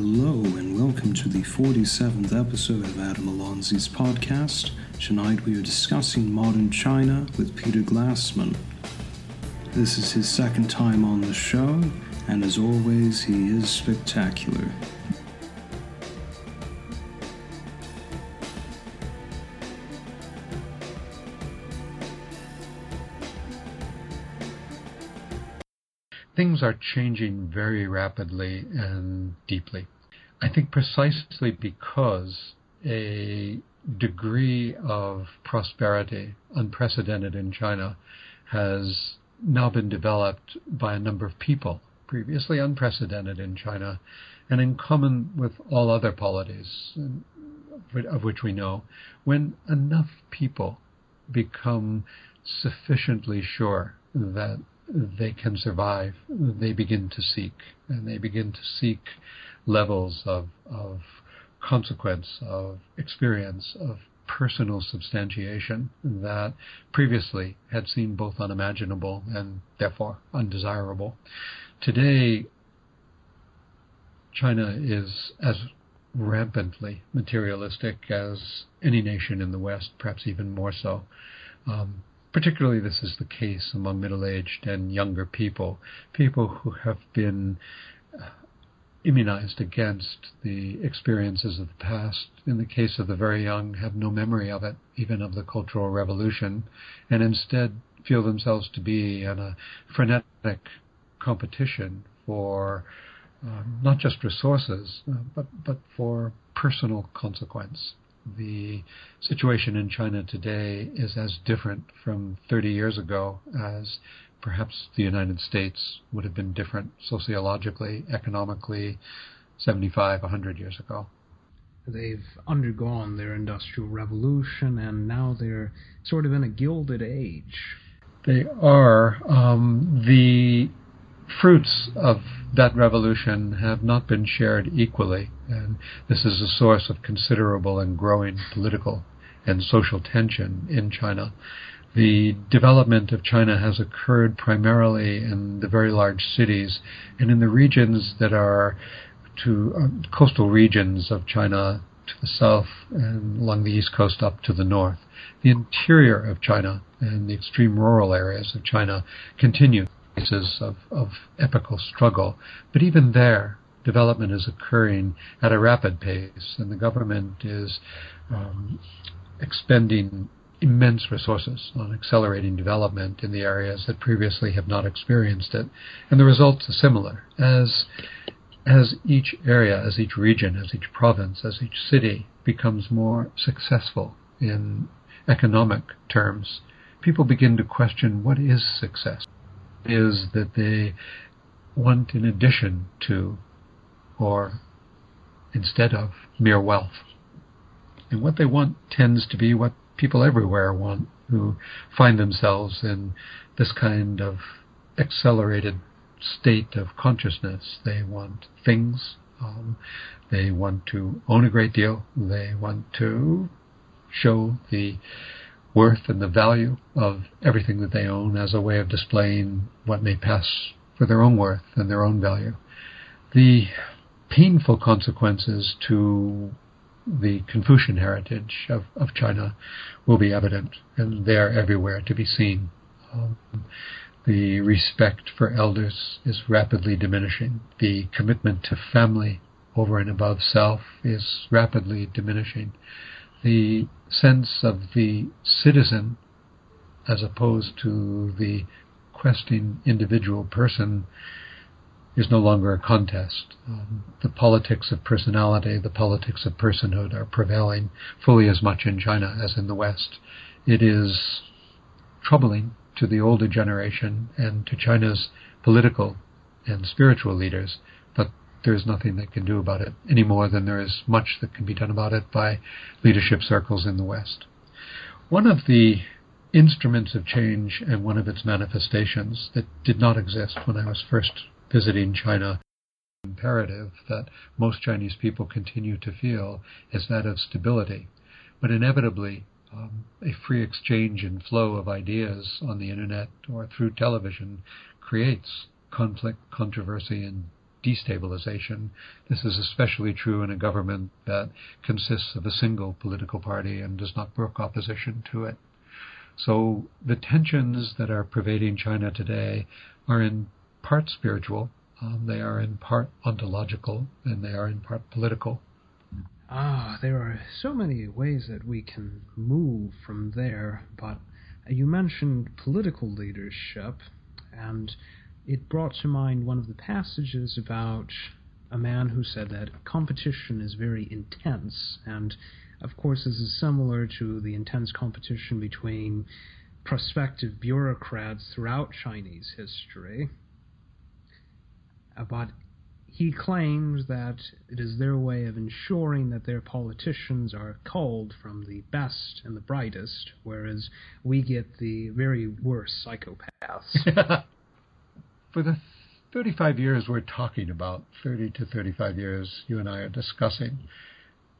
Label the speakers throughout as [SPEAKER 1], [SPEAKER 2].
[SPEAKER 1] Hello and welcome to the 47th episode of Adam Alonzi's podcast. Tonight we are discussing modern China with Peter Glassman. This is his second time on the show, and as always, he is spectacular.
[SPEAKER 2] Things are changing very rapidly and deeply. I think precisely because a degree of prosperity unprecedented in China has now been developed by a number of people, previously unprecedented in China, and in common with all other polities of which we know, when enough people become sufficiently sure that they can survive, they begin to seek, and they begin to seek levels of, of consequence, of experience, of personal substantiation that previously had seemed both unimaginable and therefore undesirable. Today, China is as rampantly materialistic as any nation in the West, perhaps even more so. Um, Particularly, this is the case among middle aged and younger people, people who have been uh, immunized against the experiences of the past. In the case of the very young, have no memory of it, even of the Cultural Revolution, and instead feel themselves to be in a frenetic competition for uh, not just resources, uh, but but for personal consequence the situation in China today is as different from 30 years ago as perhaps the United States would have been different sociologically, economically, 75, 100 years ago.
[SPEAKER 3] They've undergone their industrial revolution and now they're sort of in a gilded age.
[SPEAKER 2] They are. Um, the fruits of that revolution have not been shared equally, and this is a source of considerable and growing political and social tension in China. The development of China has occurred primarily in the very large cities and in the regions that are to uh, coastal regions of China to the south and along the east coast up to the north. The interior of China and the extreme rural areas of China continue of, of epical struggle. But even there, development is occurring at a rapid pace, and the government is um, expending immense resources on accelerating development in the areas that previously have not experienced it. And the results are similar. As as each area, as each region, as each province, as each city becomes more successful in economic terms, people begin to question what is success is that they want in addition to or instead of mere wealth. And what they want tends to be what people everywhere want who find themselves in this kind of accelerated state of consciousness. They want things. Um, they want to own a great deal. They want to show the worth and the value of everything that they own as a way of displaying what may pass for their own worth and their own value. The painful consequences to the Confucian heritage of, of China will be evident, and they are everywhere to be seen. Um, the respect for elders is rapidly diminishing. The commitment to family over and above self is rapidly diminishing the sense of the citizen as opposed to the questing individual person is no longer a contest. Um, the politics of personality, the politics of personhood are prevailing fully as much in China as in the West. It is troubling to the older generation and to China's political and spiritual leaders there is nothing that can do about it any more than there is much that can be done about it by leadership circles in the West. One of the instruments of change and one of its manifestations that did not exist when I was first visiting China imperative that most Chinese people continue to feel is that of stability. But inevitably, um, a free exchange and flow of ideas on the internet or through television creates conflict, controversy, and destabilization. This is especially true in a government that consists of a single political party and does not brook opposition to it. So the tensions that are pervading China today are in part spiritual, um, they are in part ontological, and they are in part political.
[SPEAKER 3] Ah, there are so many ways that we can move from there, but you mentioned political leadership, and it brought to mind one of the passages about a man who said that competition is very intense, and of course, this is similar to the intense competition between prospective bureaucrats throughout Chinese history. But he claims that it is their way of ensuring that their politicians are culled from the best and the brightest, whereas we get the very worst psychopaths.
[SPEAKER 2] For the 35 years we're talking about, 30 to 35 years you and I are discussing,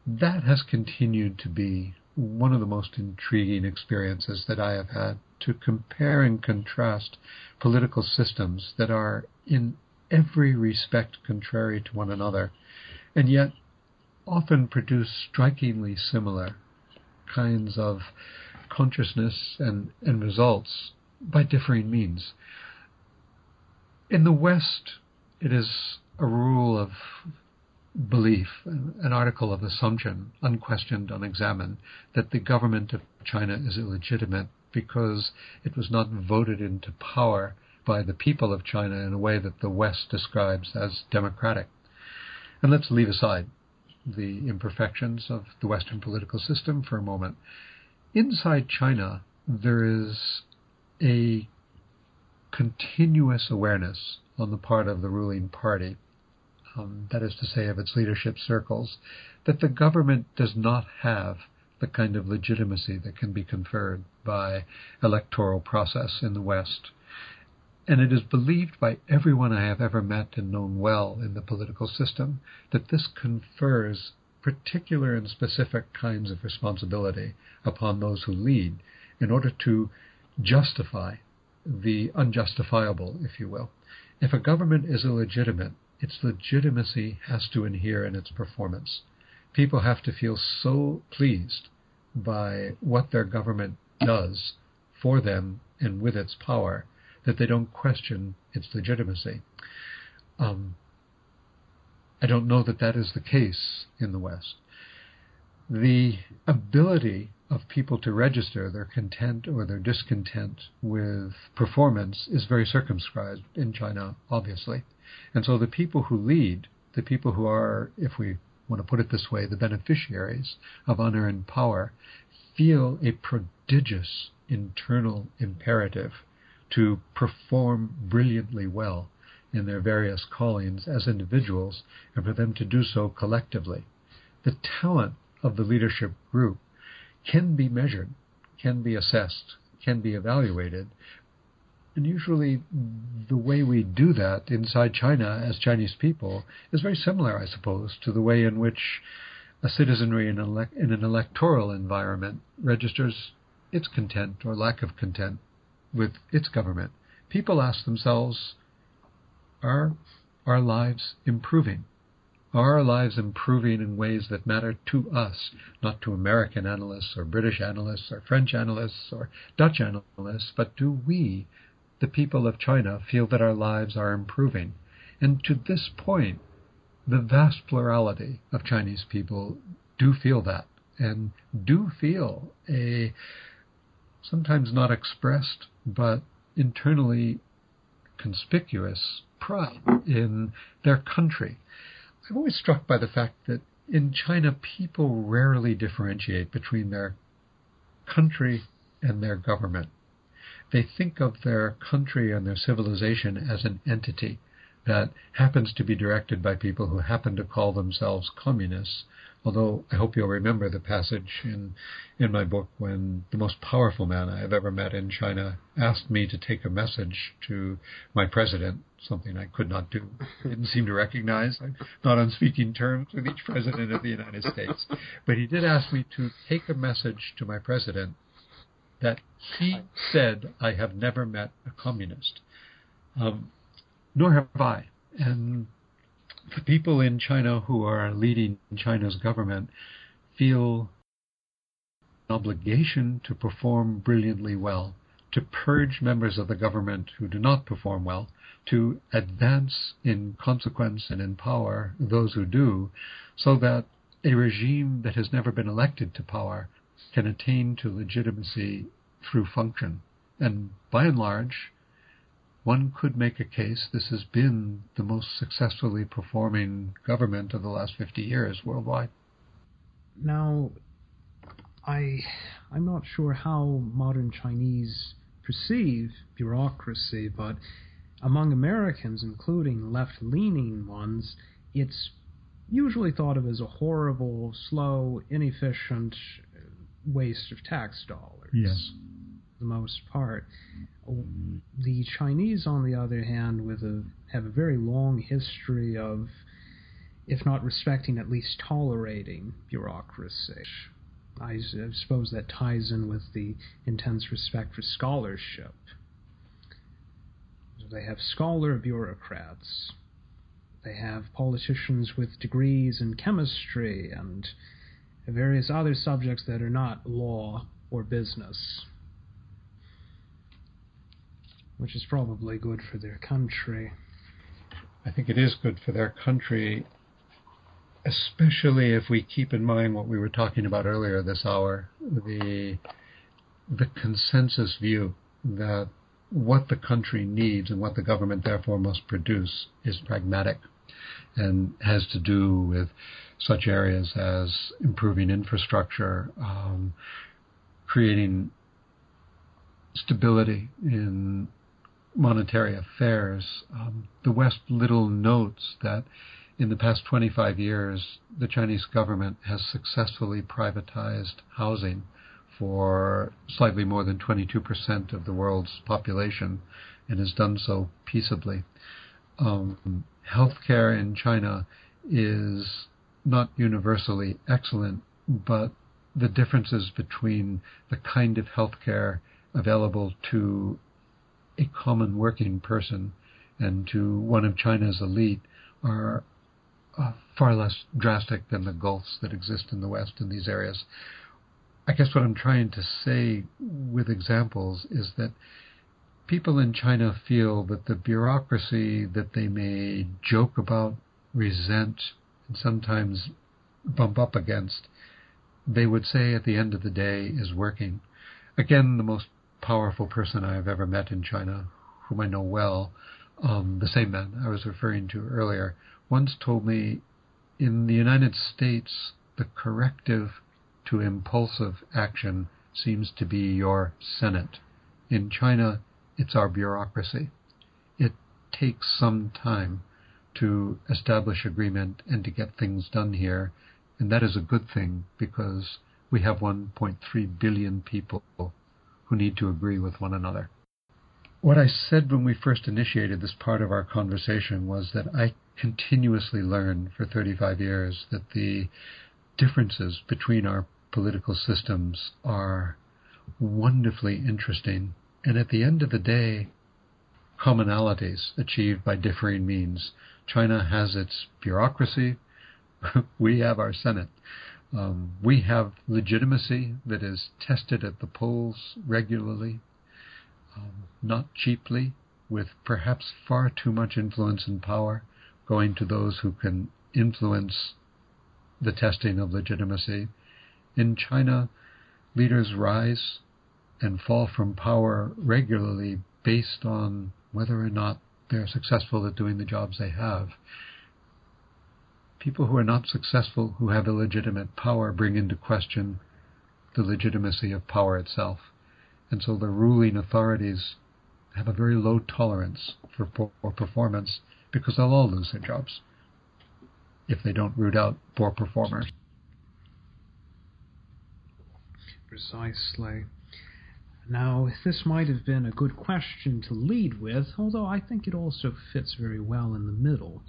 [SPEAKER 2] that has continued to be one of the most intriguing experiences that I have had to compare and contrast political systems that are in every respect contrary to one another, and yet often produce strikingly similar kinds of consciousness and, and results by differing means. In the West, it is a rule of belief, an article of assumption, unquestioned, unexamined, that the government of China is illegitimate because it was not voted into power by the people of China in a way that the West describes as democratic. And let's leave aside the imperfections of the Western political system for a moment. Inside China, there is a continuous awareness on the part of the ruling party um, that is to say, of its leadership circles, that the government does not have the kind of legitimacy that can be conferred by electoral process in the West. And it is believed by everyone I have ever met and known well in the political system that this confers particular and specific kinds of responsibility upon those who lead in order to justify the unjustifiable, if you will. If a government is illegitimate, its legitimacy has to inhere in its performance. People have to feel so pleased by what their government does for them and with its power that they don't question its legitimacy. Um, I don't know that that is the case in the West. The ability of people to register their content or their discontent with performance is very circumscribed in China, obviously. And so the people who lead, the people who are, if we want to put it this way, the beneficiaries of unearned power, feel a prodigious internal imperative to perform brilliantly well in their various callings as individuals and for them to do so collectively. The talent of the leadership group can be measured, can be assessed, can be evaluated, and usually, the way we do that inside China as Chinese people is very similar, I suppose, to the way in which a citizenry in, in an electoral environment registers its content or lack of content with its government. People ask themselves, are our lives improving? Are our lives improving in ways that matter to us, not to American analysts or British analysts or French analysts or Dutch analysts, but do we the people of China feel that our lives are improving. And to this point, the vast plurality of Chinese people do feel that and do feel a sometimes not expressed but internally conspicuous pride in their country. I'm always struck by the fact that in China people rarely differentiate between their country and their government they think of their country and their civilization as an entity that happens to be directed by people who happen to call themselves communists. Although I hope you'll remember the passage in in my book when the most powerful man I have ever met in China asked me to take a message to my president, something I could not do. Didn't seem to recognize. I'm not on speaking terms with each president of the United States. But he did ask me to take a message to my president that he said, I have never met a communist. Um, nor have I. And the people in China who are leading China's government feel an obligation to perform brilliantly well, to purge members of the government who do not perform well, to advance in consequence and in power those who do, so that a regime that has never been elected to power can attain to legitimacy through function. And by and large, one could make a case this has been the most successfully performing government of the last 50 years worldwide.
[SPEAKER 3] Now, I, I'm not sure how modern Chinese perceive bureaucracy, but among Americans, including left leaning ones, it's usually thought of as a horrible, slow, inefficient waste of tax dollars.
[SPEAKER 2] Yes.
[SPEAKER 3] The most part. The Chinese, on the other hand, with a have a very long history of, if not respecting, at least tolerating bureaucracy. I suppose that ties in with the intense respect for scholarship. They have scholar bureaucrats. They have politicians with degrees in chemistry and various other subjects that are not law or business which is probably good for their country.
[SPEAKER 2] I think it is good for their country, especially if we keep in mind what we were talking about earlier this hour the, the consensus view that what the country needs and what the government therefore must produce is pragmatic and has to do with such areas as improving infrastructure, um, creating stability in monetary affairs, um, the West little notes that in the past 25 years, the Chinese government has successfully privatized housing for slightly more than 22% of the world's population and has done so peaceably. Um, healthcare in China is not universally excellent, but the differences between the kind of healthcare available to a common working person and to one of China's elite are uh, far less drastic than the gulfs that exist in the West in these areas. I guess what I'm trying to say with examples is that people in China feel that the bureaucracy that they may joke about, resent, and sometimes bump up against, they would say at the end of the day is working. Again, the most powerful person I have ever met in China, whom I know well, um, the same man I was referring to earlier, once told me in the United States, the corrective to impulsive action seems to be your Senate. In China, it's our bureaucracy. It takes some time to establish agreement and to get things done here, and that is a good thing because we have 1.3 billion people who need to agree with one another. What I said when we first initiated this part of our conversation was that I continuously learned for 35 years that the differences between our political systems are wonderfully interesting, and at the end of the day, commonalities achieved by differing means. China has its bureaucracy, we have our Senate. Um, we have legitimacy that is tested at the polls regularly, um, not cheaply, with perhaps far too much influence and power going to those who can influence the testing of legitimacy. In China, leaders rise and fall from power regularly based on whether or not they're successful at doing the jobs they have people who are not successful, who have illegitimate power, bring into question the legitimacy of power itself. And so the ruling authorities have a very low tolerance for poor performance because they'll all lose their jobs if they don't root out poor performers.
[SPEAKER 3] Precisely. Now, this might have been a good question to lead with, although I think it also fits very well in the middle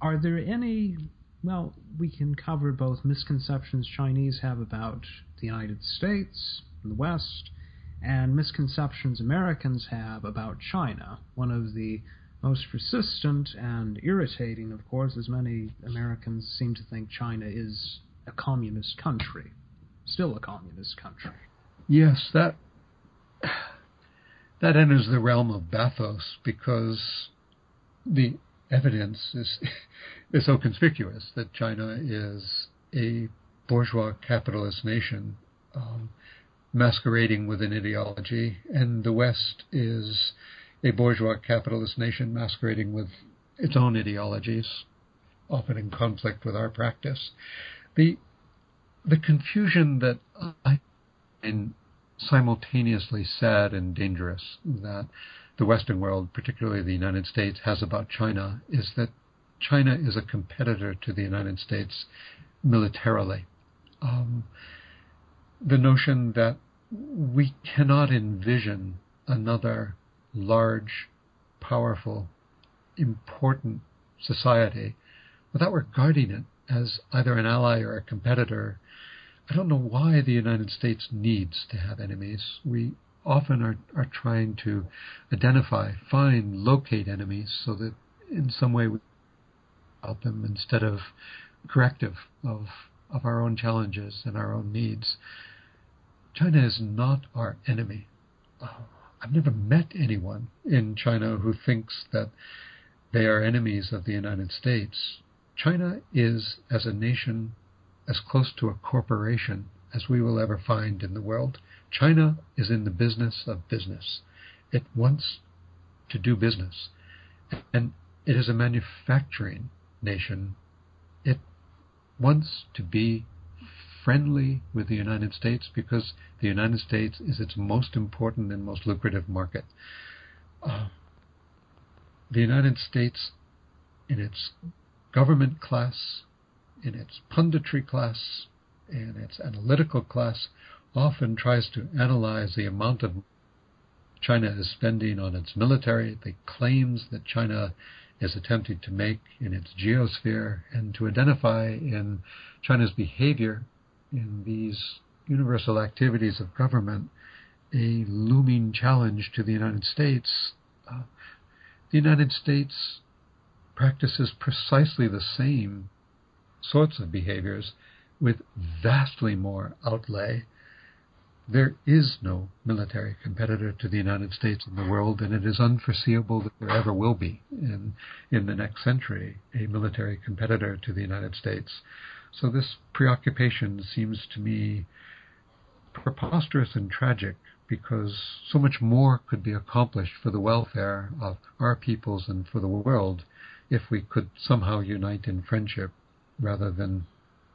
[SPEAKER 3] are there any well, we can cover both misconceptions Chinese have about the United States and the West and misconceptions Americans have about China. One of the most persistent and irritating, of course, as many Americans seem to think China is a communist country, still a communist country.
[SPEAKER 2] Yes, that that enters the realm of bathos because the evidence is is so conspicuous that China is a bourgeois capitalist nation um, masquerading with an ideology, and the West is a bourgeois capitalist nation masquerading with its own ideologies, often in conflict with our practice. The the confusion that I find simultaneously sad and dangerous that the Western world, particularly the United States, has about China is that China is a competitor to the United States militarily. Um, the notion that we cannot envision another large, powerful, important society without regarding it as either an ally or a competitor. I don't know why the United States needs to have enemies. We often are, are trying to identify, find, locate enemies so that in some way we help them instead of corrective of of our own challenges and our own needs. China is not our enemy. Uh, I've never met anyone in China who thinks that they are enemies of the United States. China is, as a nation, as close to a corporation as we will ever find in the world. China is in the business of business. It wants to do business. And it is a manufacturing nation. It wants to be friendly with the United States because the United States is its most important and most lucrative market. Uh, the United States, in its government class, in its punditry class, in its analytical class, often tries to analyze the amount of China is spending on its military, the claims that China is attempting to make in its geosphere, and to identify in China's behavior in these universal activities of government a looming challenge to the United States. Uh, the United States practices precisely the same sorts of behaviors with vastly more outlay. There is no military competitor to the United States in the world, and it is unforeseeable that there ever will be in, in the next century a military competitor to the United States. So this preoccupation seems to me preposterous and tragic because so much more could be accomplished for the welfare of our peoples and for the world if we could somehow unite in friendship rather than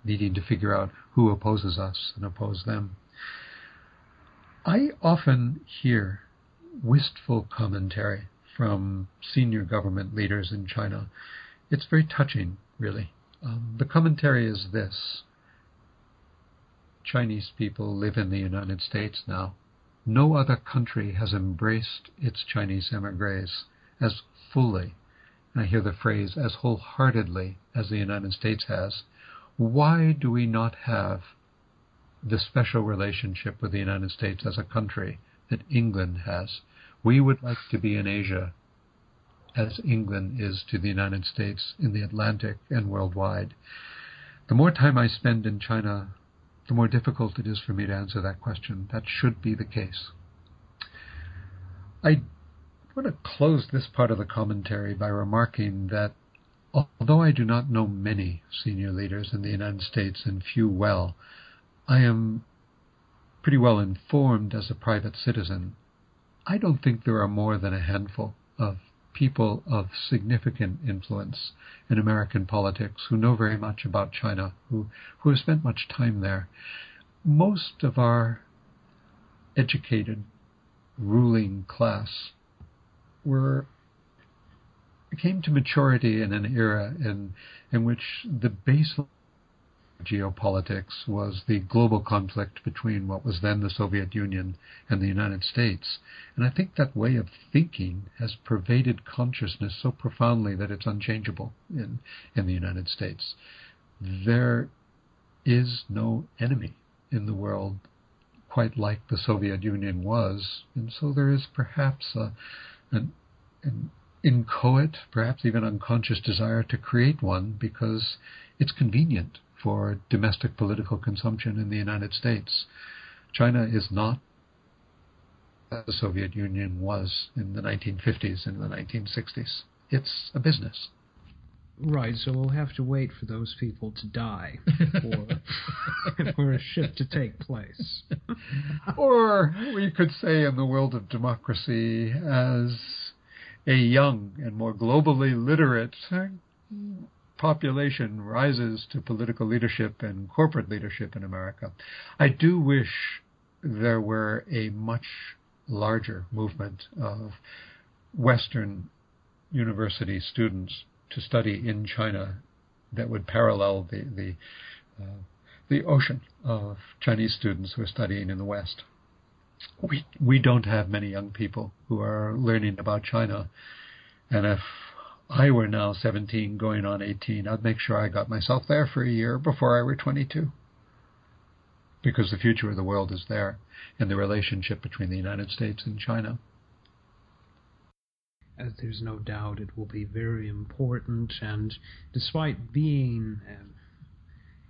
[SPEAKER 2] needing to figure out who opposes us and oppose them. I often hear wistful commentary from senior government leaders in China. It's very touching, really. Um, the commentary is this Chinese people live in the United States now. No other country has embraced its Chinese emigres as fully, and I hear the phrase as wholeheartedly as the United States has. Why do we not have the special relationship with the United States as a country that England has? We would like to be in Asia as England is to the United States in the Atlantic and worldwide. The more time I spend in China, the more difficult it is for me to answer that question. That should be the case. I want to close this part of the commentary by remarking that although I do not know many senior leaders in the United States and few well, I am pretty well informed as a private citizen. I don't think there are more than a handful of people of significant influence in American politics who know very much about China, who, who have spent much time there. Most of our educated ruling class were came to maturity in an era in in which the baseline geopolitics was the global conflict between what was then the Soviet Union and the United States. And I think that way of thinking has pervaded consciousness so profoundly that it's unchangeable in, in the United States. There is no enemy in the world quite like the Soviet Union was, and so there is perhaps a, an, an inchoate, perhaps even unconscious desire to create one because it's convenient for domestic political consumption in the United States. China is not as the Soviet Union was in the 1950s and the 1960s. It's a business.
[SPEAKER 3] Right, so we'll have to wait for those people to die for, for a shift to take place.
[SPEAKER 2] or we could say, in the world of democracy, as a young and more globally literate population rises to political leadership and corporate leadership in America, I do wish there were a much larger movement of Western university students to study in China that would parallel the the uh, the ocean of Chinese students who are studying in the West. We we don't have many young people who are learning about China, and if I were now 17 going on 18, I'd make sure I got myself there for a year before I were 22. Because the future of the world is there in the relationship between the United States and China.
[SPEAKER 3] As there's no doubt it will be very important, and despite being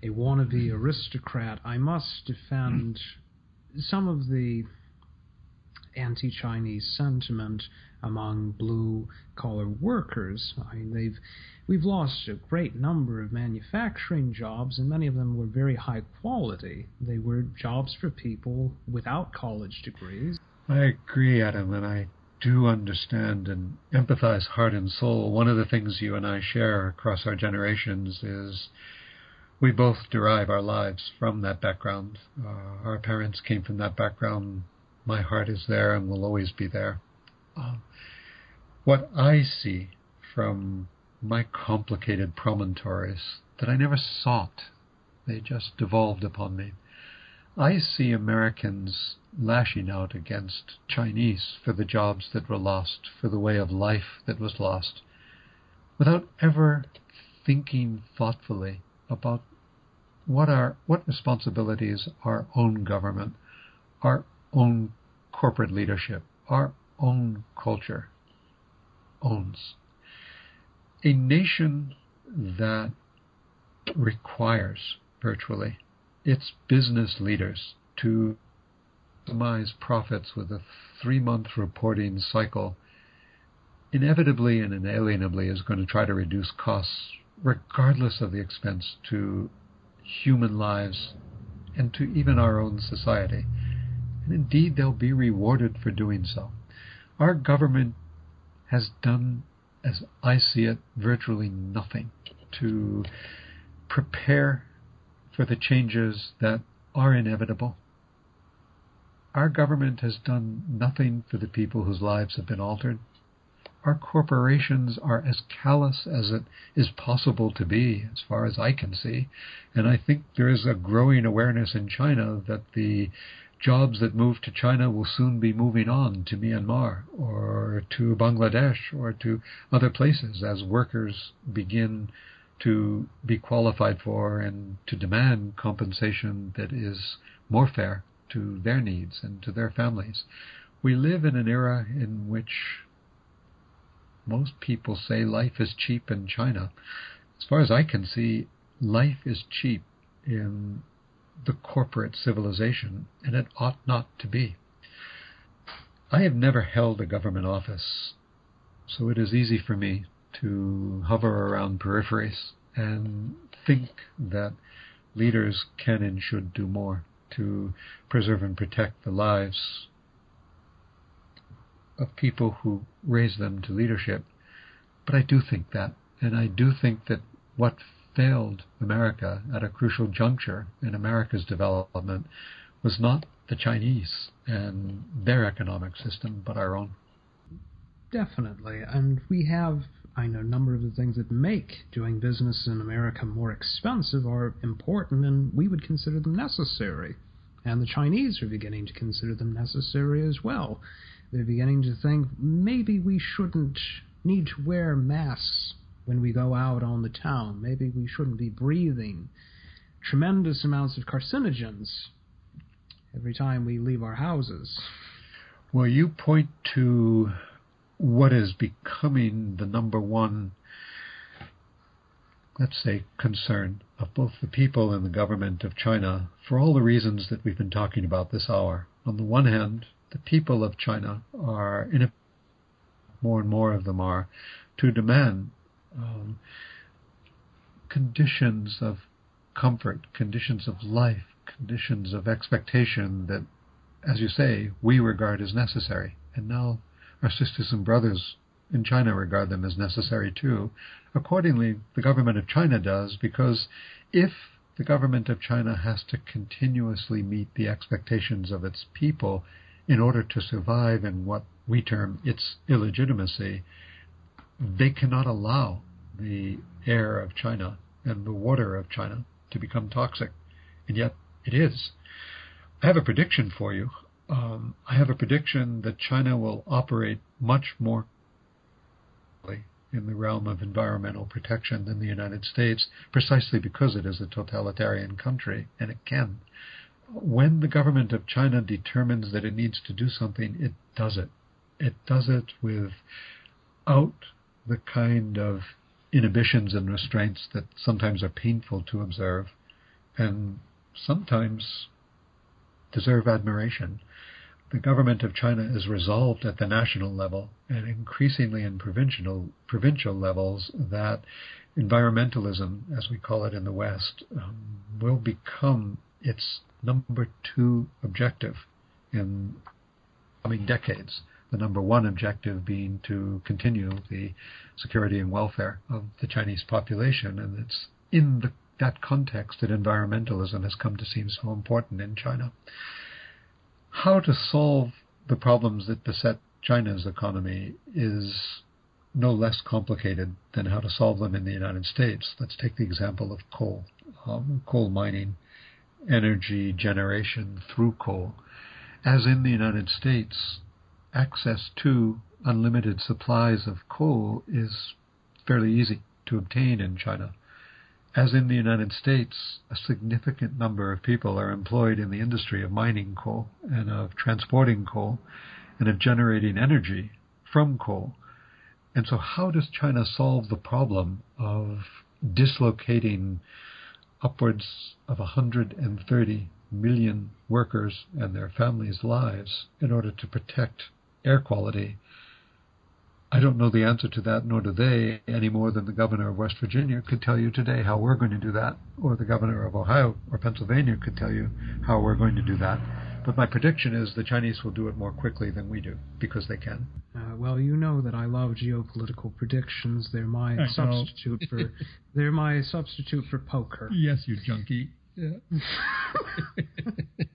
[SPEAKER 3] a, a wannabe aristocrat, I must defend some of the anti Chinese sentiment among blue collar workers. I mean, they've we've lost a great number of manufacturing jobs, and many of them were very high quality. They were jobs for people without college degrees.
[SPEAKER 2] I agree, Adam, and I do understand and empathize heart and soul. One of the things you and I share across our generations is we both derive our lives from that background. Uh, our parents came from that background. My heart is there and will always be there. Um, what I see from my complicated promontories that I never sought, they just devolved upon me. I see Americans lashing out against Chinese for the jobs that were lost, for the way of life that was lost, without ever thinking thoughtfully about what are what responsibilities our own government, our own corporate leadership, our own culture owns. A nation that requires virtually its business leaders to maximize profits with a three month reporting cycle inevitably and inalienably is going to try to reduce costs regardless of the expense to human lives and to even our own society. And indeed, they'll be rewarded for doing so. Our government has done, as I see it, virtually nothing to prepare for the changes that are inevitable. Our government has done nothing for the people whose lives have been altered. Our corporations are as callous as it is possible to be, as far as I can see. And I think there is a growing awareness in China that the jobs that move to China will soon be moving on to Myanmar or to Bangladesh or to other places as workers begin to be qualified for and to demand compensation that is more fair to their needs and to their families. We live in an era in which most people say life is cheap in China. As far as I can see, life is cheap in the corporate civilization, and it ought not to be. I have never held a government office, so it is easy for me to hover around peripheries and think that leaders can and should do more to preserve and protect the lives of people who raise them to leadership. But I do think that, and I do think that what failed America at a crucial juncture in America's development was not the Chinese and their economic system, but our own.
[SPEAKER 3] Definitely. And we have, I know, a number of the things that make doing business in America more expensive are important, and we would consider them necessary. And the Chinese are beginning to consider them necessary as well. They're beginning to think maybe we shouldn't need to wear masks when we go out on the town. Maybe we shouldn't be breathing tremendous amounts of carcinogens every time we leave our houses.
[SPEAKER 2] Well, you point to what is becoming the number one, let's say, concern of both the people and the government of China for all the reasons that we've been talking about this hour. On the one hand, the people of China are, in a, more and more of them are, to demand um, conditions of comfort, conditions of life, conditions of expectation that, as you say, we regard as necessary. And now our sisters and brothers in China regard them as necessary too. Accordingly, the government of China does, because if the government of China has to continuously meet the expectations of its people in order to survive in what we term its illegitimacy, they cannot allow the air of China and the water of China to become toxic. And yet it is. I have a prediction for you um, I have a prediction that China will operate much more in the realm of environmental protection than the United States, precisely because it is a totalitarian country, and it can. When the government of China determines that it needs to do something, it does it. It does it without the kind of inhibitions and restraints that sometimes are painful to observe and sometimes deserve admiration the government of China is resolved at the national level and increasingly in provincial provincial levels that environmentalism, as we call it in the West, um, will become its number two objective in coming decades. The number one objective being to continue the security and welfare of the Chinese population, and it's in the, that context that environmentalism has come to seem so important in China how to solve the problems that beset China's economy is no less complicated than how to solve them in the United States. Let's take the example of coal, um, coal mining, energy generation through coal. As in the United States, access to unlimited supplies of coal is fairly easy to obtain in China. As in the United States, a significant number of people are employed in the industry of mining coal and of transporting coal and of generating energy from coal. And so, how does China solve the problem of dislocating upwards of 130 million workers and their families' lives in order to protect air quality I don't know the answer to that, nor do they, any more than the governor of West Virginia could tell you today how we're going to do that, or the governor of Ohio or Pennsylvania could tell you how we're going to do that. But my prediction is the Chinese will do it more quickly than we do because they can.
[SPEAKER 3] Uh, well, you know that I love geopolitical predictions. They're my I substitute for they're my substitute for poker.
[SPEAKER 2] Yes, you junkie. Yeah.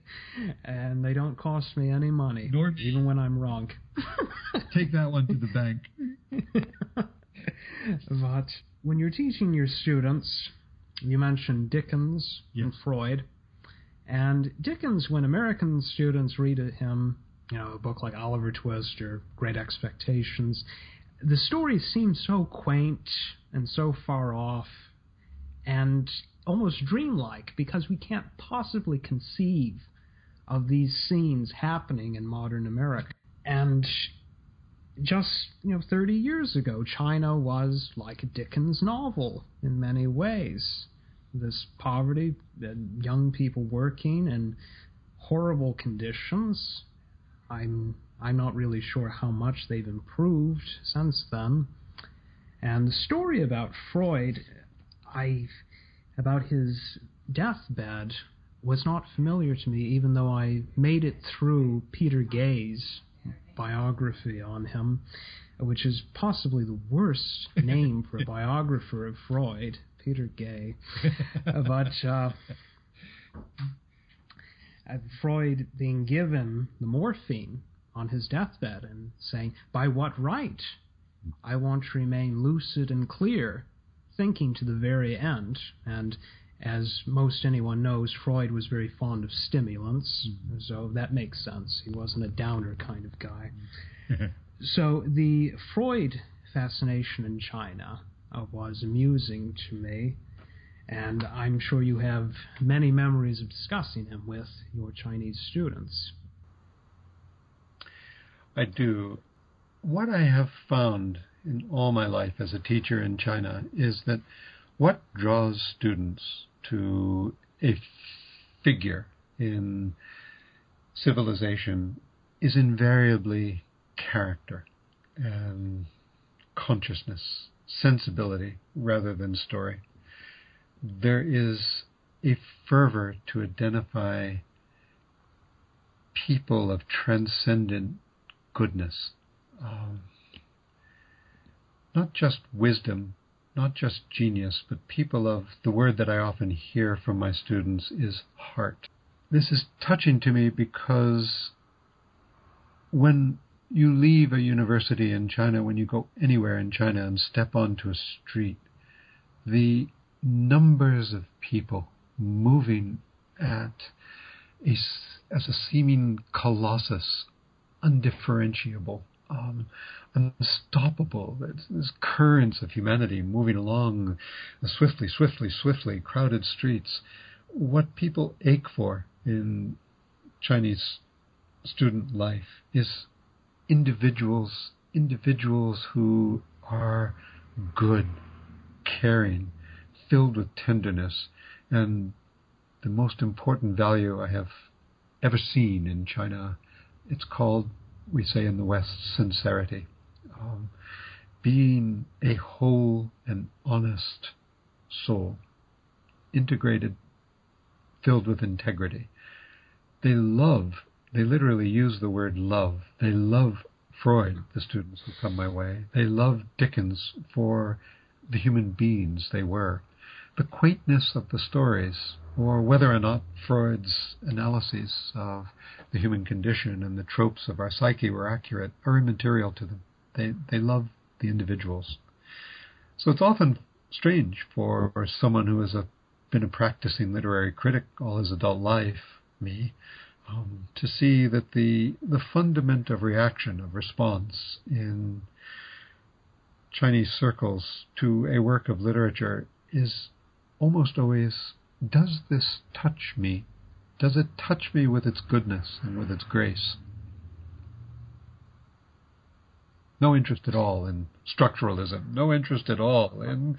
[SPEAKER 3] and they don't cost me any money, Nor- even when I'm wrong.
[SPEAKER 2] Take that one to the bank.
[SPEAKER 3] but when you're teaching your students, you mentioned Dickens yes. and Freud. And Dickens, when American students read him, you know, a book like Oliver Twist or Great Expectations, the stories seem so quaint and so far off. And almost dreamlike because we can't possibly conceive of these scenes happening in modern America. And just you know 30 years ago China was like a Dickens novel in many ways. This poverty young people working in horrible conditions. I'm I'm not really sure how much they've improved since then. And the story about Freud I about his deathbed was not familiar to me, even though I made it through Peter Gay's biography on him, which is possibly the worst name for a biographer of Freud, Peter Gay. but uh, Freud being given the morphine on his deathbed and saying, By what right? I want to remain lucid and clear thinking to the very end. And as most anyone knows, Freud was very fond of stimulants, mm-hmm. so that makes sense. He wasn't a downer kind of guy. so the Freud fascination in China uh, was amusing to me, and I'm sure you have many memories of discussing him with your Chinese students.
[SPEAKER 2] I do. what I have found in all my life as a teacher in China is that what draws students to a figure in civilization is invariably character and consciousness, sensibility rather than story. There is a fervor to identify people of transcendent goodness. Um, not just wisdom, not just genius, but people of the word that I often hear from my students is heart. This is touching to me because when you leave a university in China, when you go anywhere in China and step onto a street, the numbers of people moving at a, as a seeming colossus, undifferentiable, um, unstoppable. There's currents of humanity moving along swiftly, swiftly, swiftly, crowded streets. What people ache for in Chinese student life is individuals, individuals who are good, caring, filled with tenderness, and the most important value I have ever seen in China. It's called, we say in the West, sincerity. Um, being a whole and honest soul, integrated, filled with integrity. They love, they literally use the word love. They love Freud, the students who come my way. They love Dickens for the human beings they were the quaintness of the stories, or whether or not Freud's analyses of the human condition and the tropes of our psyche were accurate, are immaterial to them. They they love the individuals. So it's often strange for someone who has a, been a practicing literary critic all his adult life, me, um, to see that the the fundament of reaction of response in Chinese circles to a work of literature is almost always, does this touch me? Does it touch me with its goodness and with its grace? No interest at all in structuralism, no interest at all in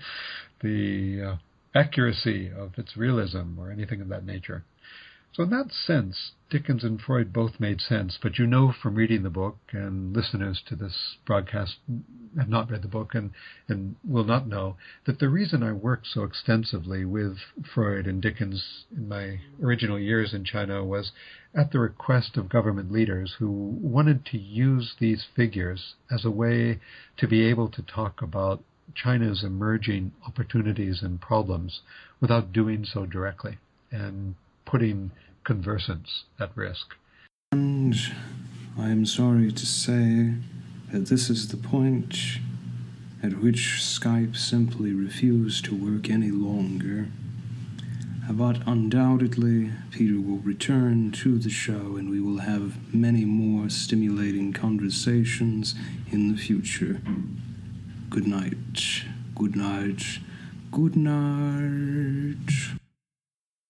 [SPEAKER 2] the uh, accuracy of its realism or anything of that nature. So, in that sense, Dickens and Freud both made sense, but you know from reading the book, and listeners to this broadcast have not read the book and, and will not know, that the reason I worked so extensively with Freud and Dickens in my original years in China was at the request of government leaders who wanted to use these figures as a way to be able to talk about China's emerging opportunities and problems without doing so directly. And putting conversants at risk.
[SPEAKER 1] And I am sorry to say that this is the point at which Skype simply refused to work any longer. But undoubtedly, Peter will return to the show and we will have many more stimulating conversations in the future. Good night. Good night. Good night.